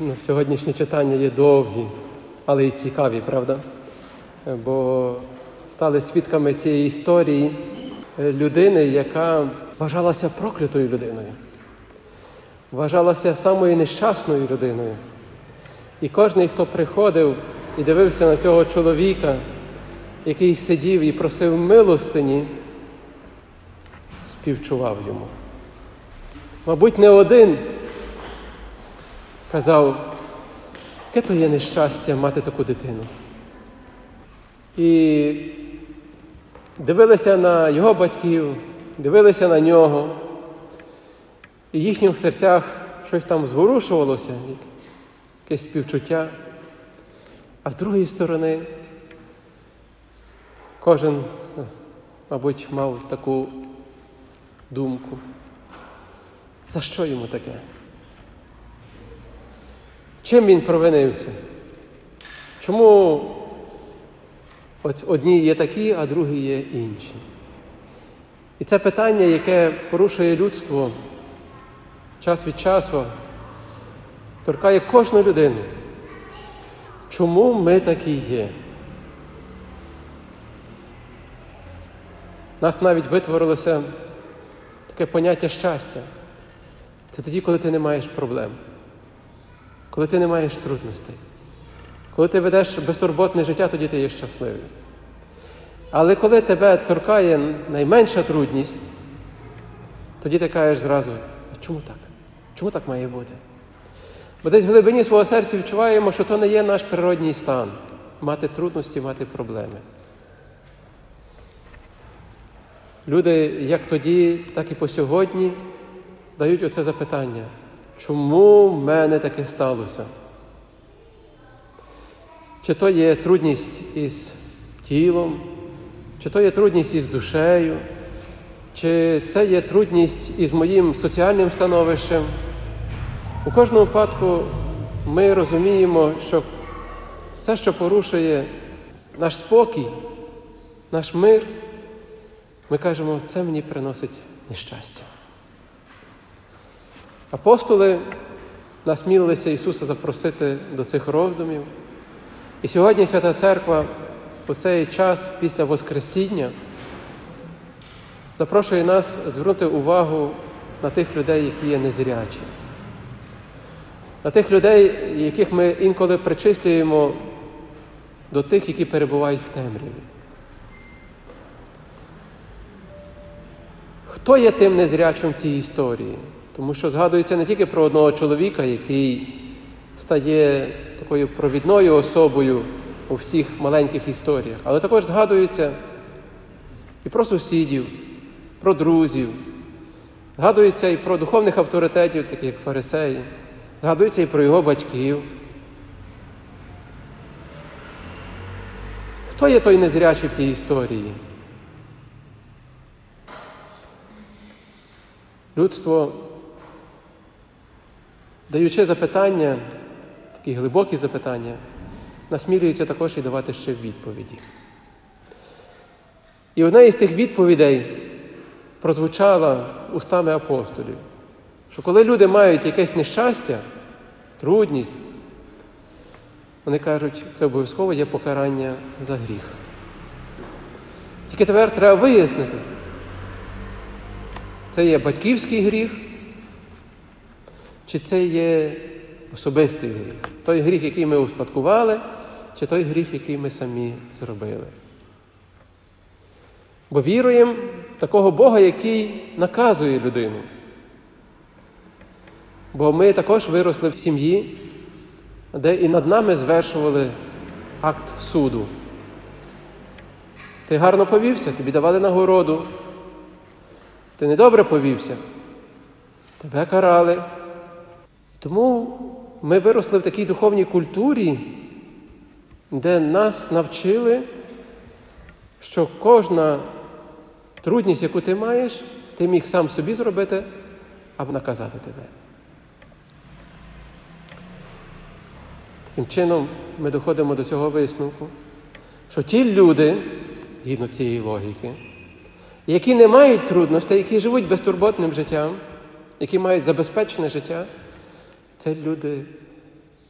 Ну, Сьогоднішнє читання є довгі, але й цікаві, правда? Бо стали свідками цієї історії людини, яка вважалася проклятою людиною, вважалася самою нещасною людиною. І кожен, хто приходив і дивився на цього чоловіка, який сидів і просив милостині, співчував йому. Мабуть, не один казав, яке то є нещастя мати таку дитину. І дивилися на його батьків, дивилися на нього, і в їхніх серцях щось там зворушувалося, якесь співчуття. А з другої сторони, кожен, мабуть, мав таку думку. За що йому таке? Чим він провинився? Чому одні є такі, а другі є інші? І це питання, яке порушує людство час від часу, торкає кожну людину. Чому ми такі є? Нас навіть витворилося таке поняття щастя. Це тоді, коли ти не маєш проблем, коли ти не маєш трудностей. Коли ти ведеш безтурботне життя, тоді ти є щасливий. Але коли тебе торкає найменша трудність, тоді ти кажеш зразу, а чому так? Чому так має бути? Бо десь в глибині свого серця відчуваємо, що то не є наш природній стан мати трудності, мати проблеми. Люди, як тоді, так і по сьогодні, дають оце запитання, чому в мене таке сталося? Чи то є трудність із тілом, чи то є трудність із душею, чи це є трудність із моїм соціальним становищем. У кожному випадку ми розуміємо, що все, що порушує наш спокій, наш мир, ми кажемо, це мені приносить нещастя. Апостоли насмілилися Ісуса запросити до цих роздумів. І сьогодні Свята Церква у цей час після Воскресіння запрошує нас звернути увагу на тих людей, які є незрячі, на тих людей, яких ми інколи причислюємо до тих, які перебувають в темряві. Хто є тим незрячим в цій історії? Тому що згадується не тільки про одного чоловіка, який стає такою провідною особою у всіх маленьких історіях, але також згадується і про сусідів, про друзів, згадується і про духовних авторитетів, таких як фарисеї, згадується і про його батьків. Хто є той незрячий в тій історії? Людство, даючи запитання, такі глибокі запитання, насмілюється також і давати ще відповіді. І одна із тих відповідей прозвучала устами апостолів, що коли люди мають якесь нещастя, трудність, вони кажуть, це обов'язково є покарання за гріх. Тільки тепер треба вияснити, це є батьківський гріх, чи це є особистий гріх? Той гріх, який ми успадкували, чи той гріх, який ми самі зробили. Бо віруємо в такого Бога, який наказує людину. Бо ми також виросли в сім'ї, де і над нами звершували акт суду. Ти гарно повівся, тобі давали нагороду. Ти недобре повівся, тебе карали. Тому ми виросли в такій духовній культурі, де нас навчили, що кожна трудність, яку ти маєш, ти міг сам собі зробити або наказати тебе. Таким чином, ми доходимо до цього висновку, що ті люди, згідно цієї логіки, які не мають трудностей, які живуть безтурботним життям, які мають забезпечене життя, це люди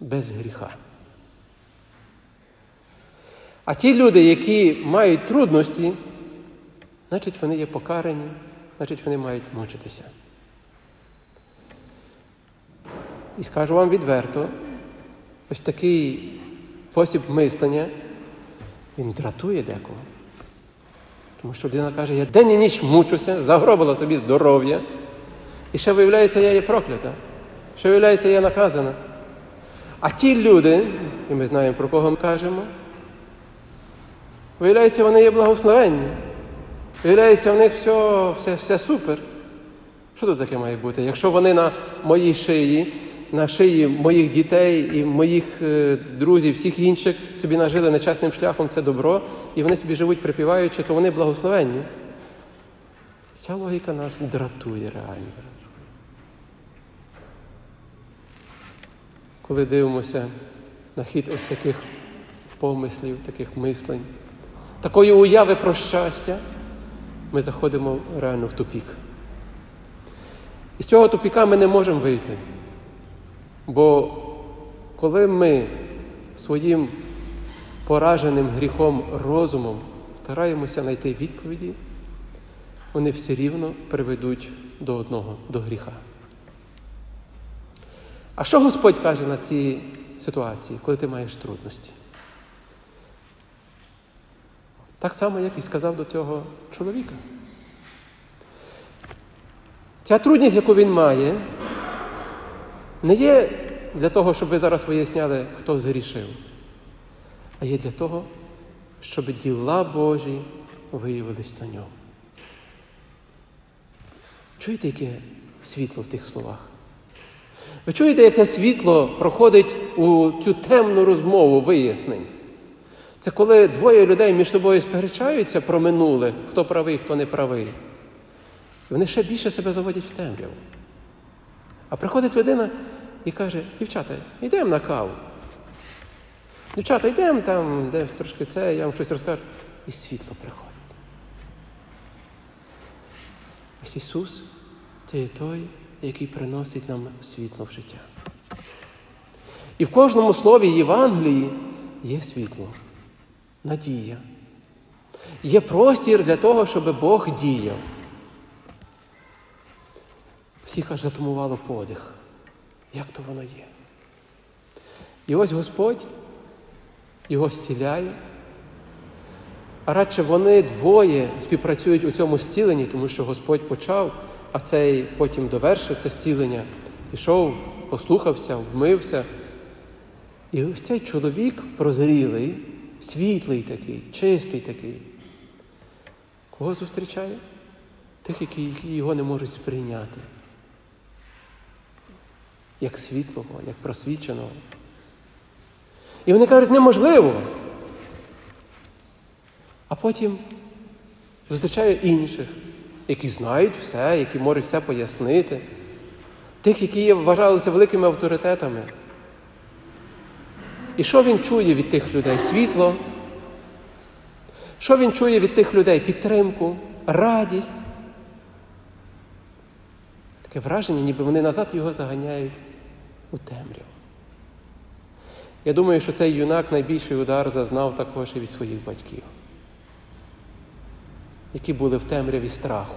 без гріха. А ті люди, які мають трудності, значить вони є покарані, значить вони мають мучитися. І скажу вам відверто, ось такий спосіб мислення, він дратує декого. Тому що людина каже, я день і ніч мучуся, загробила собі здоров'я, і ще виявляється, я є проклята, виявляється, я наказана. А ті люди, і ми знаємо, про кого ми кажемо, виявляється, вони є благословенні. Виявляється, в них все, все, все супер. Що тут таке має бути? Якщо вони на моїй шиї, на шиї моїх дітей і моїх е, друзів, всіх інших собі нажили нечесним шляхом це добро, і вони собі живуть припіваючи, то вони благословенні. Ця логіка нас дратує реально. Коли дивимося на хід ось таких помислів, таких мислень, такої уяви про щастя, ми заходимо реально в тупік. І з цього тупіка ми не можемо вийти. Бо коли ми своїм пораженим гріхом розумом стараємося знайти відповіді, вони все рівно приведуть до одного, до гріха. А що Господь каже на цій ситуації, коли ти маєш трудності? Так само, як і сказав до цього чоловіка. Ця трудність, яку він має, не є для того, щоб ви зараз виясняли, хто згрішив, а є для того, щоб діла Божі виявились на ньому. Чуєте, яке світло в тих словах? Ви чуєте, як це світло проходить у цю темну розмову вияснень? Це коли двоє людей між собою сперечаються про минуле, хто правий, хто не правий. І вони ще більше себе заводять в темряву. А приходить людина і каже, дівчата, йдемо на каву. Дівчата, йдемо там, де трошки це, я вам щось розкажу. І світло приходить. Ось Ісус це є той, який приносить нам світло в життя. І в кожному слові Євангелії є світло, надія. Є простір для того, щоб Бог діяв. Всіх аж затумувало подих. Як то воно є? І ось Господь його зціляє. А радше вони двоє співпрацюють у цьому зціленні, тому що Господь почав, а цей потім довершив це зцілення. Пішов, послухався, вмився. І ось цей чоловік прозрілий, світлий такий, чистий такий. Кого зустрічає? Тих, які його не можуть сприйняти. Як світлого, як просвіченого. І вони кажуть, неможливо. А потім зустрічає інших, які знають все, які можуть все пояснити, тих, які вважалися великими авторитетами. І що він чує від тих людей? Світло. Що він чує від тих людей? Підтримку, радість. Таке враження, ніби вони назад його заганяють у темряву. Я думаю, що цей юнак найбільший удар зазнав також і від своїх батьків, які були в темряві страху.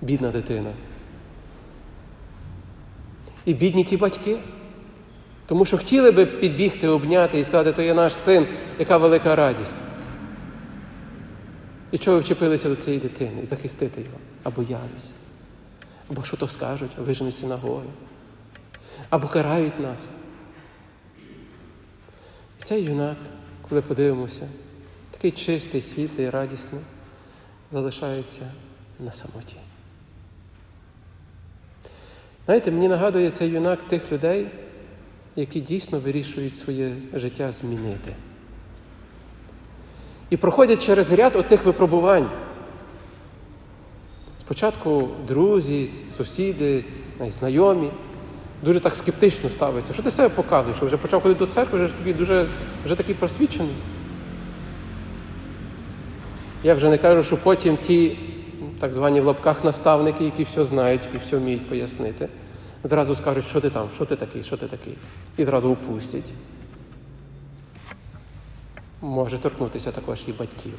Бідна дитина. І бідні ті батьки. Тому що хотіли би підбігти, обняти і сказати, то є наш син, яка велика радість. І чого ви вчепилися до цієї дитини і захистити його, а боялися. Або що то скажуть, виженуть синагоги, або карають нас. І цей юнак, коли подивимося, такий чистий, світлий, радісний, залишається на самоті. Знаєте, мені нагадує цей юнак тих людей, які дійсно вирішують своє життя змінити. І проходять через ряд отих випробувань. Спочатку друзі, сусіди, знайомі дуже так скептично ставляться. Що ти себе показуєш? Вже почав ходити до церкви, вже такий дуже вже такий просвічений. Я вже не кажу, що потім ті так звані в лапках наставники, які все знають і все вміють пояснити, Зразу скажуть, що ти там, що ти такий, що ти такий. І зразу упустять. Може торкнутися також і батьків.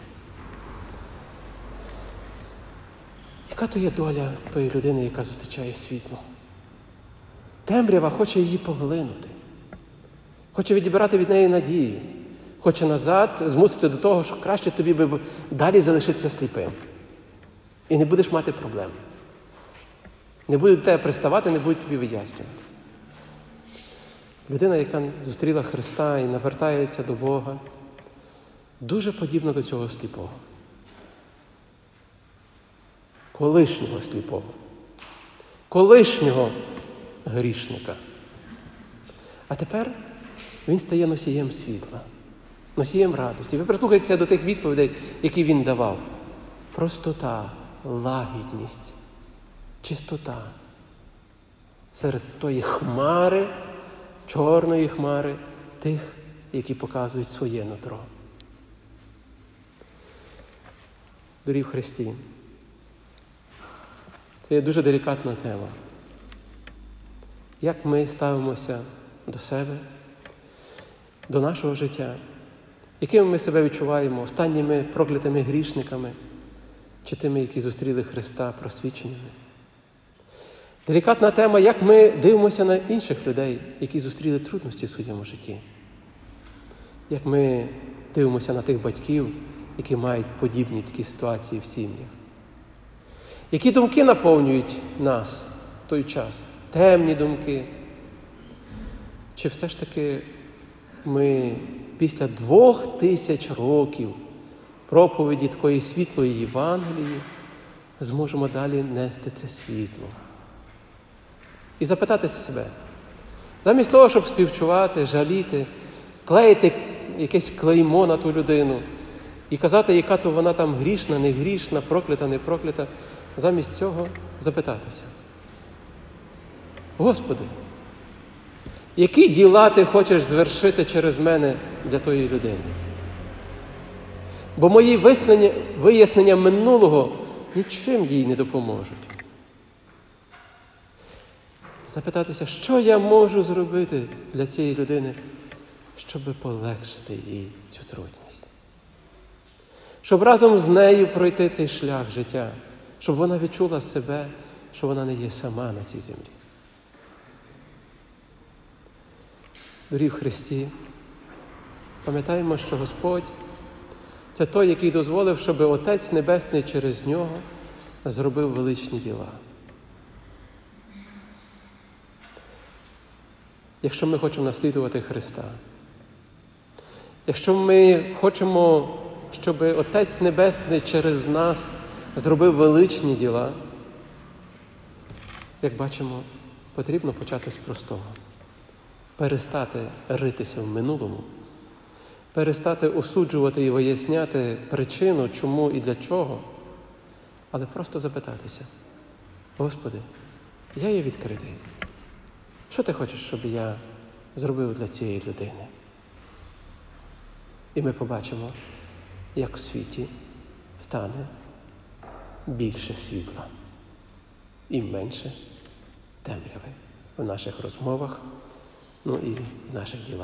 Яка то є доля тої людини, яка зустрічає світло? Темрява хоче її поглинути, хоче відібрати від неї надію, хоче назад змусити до того, що краще тобі би далі залишитися сліпим. І не будеш мати проблем. Не будуть тебе приставати, не будуть тобі вияснювати. Людина, яка зустріла Христа і навертається до Бога, дуже подібна до цього сліпого. Колишнього сліпого, колишнього грішника. А тепер він стає носієм світла, носієм радості. Ви прислухайтеся до тих відповідей, які він давав. Простота, лагідність, чистота. Серед тої хмари, чорної хмари, тих, які показують своє нутро. Дорі в Христі. Це є дуже делікатна тема. Як ми ставимося до себе, до нашого життя, якими ми себе відчуваємо останніми проклятими грішниками чи тими, які зустріли Христа просвіченими. Делікатна тема, як ми дивимося на інших людей, які зустріли трудності в своєму житті. Як ми дивимося на тих батьків, які мають подібні такі ситуації в сім'ях. Які думки наповнюють нас в той час? Темні думки. Чи все ж таки ми після двох тисяч років проповіді такої світлої Євангелії зможемо далі нести це світло? І запитати себе, замість того, щоб співчувати, жаліти, клеїти якесь клеймо на ту людину і казати, яка то вона там грішна, не грішна, проклята, не проклята, замість цього запитатися. Господи, які діла ти хочеш звершити через мене для тої людини? Бо мої вияснення, вияснення минулого нічим їй не допоможуть. Запитатися, що я можу зробити для цієї людини, щоб полегшити їй цю трудність. Щоб разом з нею пройти цей шлях життя, щоб вона відчула себе, що вона не є сама на цій землі. Дорі в Христі, пам'ятаємо, що Господь це той, який дозволив, щоб Отець Небесний через нього зробив величні діла. Якщо ми хочемо наслідувати Христа, якщо ми хочемо, щоб Отець Небесний через нас зробив величні діла, як бачимо, потрібно почати з простого. Перестати ритися в минулому, перестати осуджувати і виясняти причину, чому і для чого, але просто запитатися, Господи, я є відкритий. Що ти хочеш, щоб я зробив для цієї людини? І ми побачимо, як у світі стане більше світла і менше темряви в наших розмовах, ну і в наших ділах.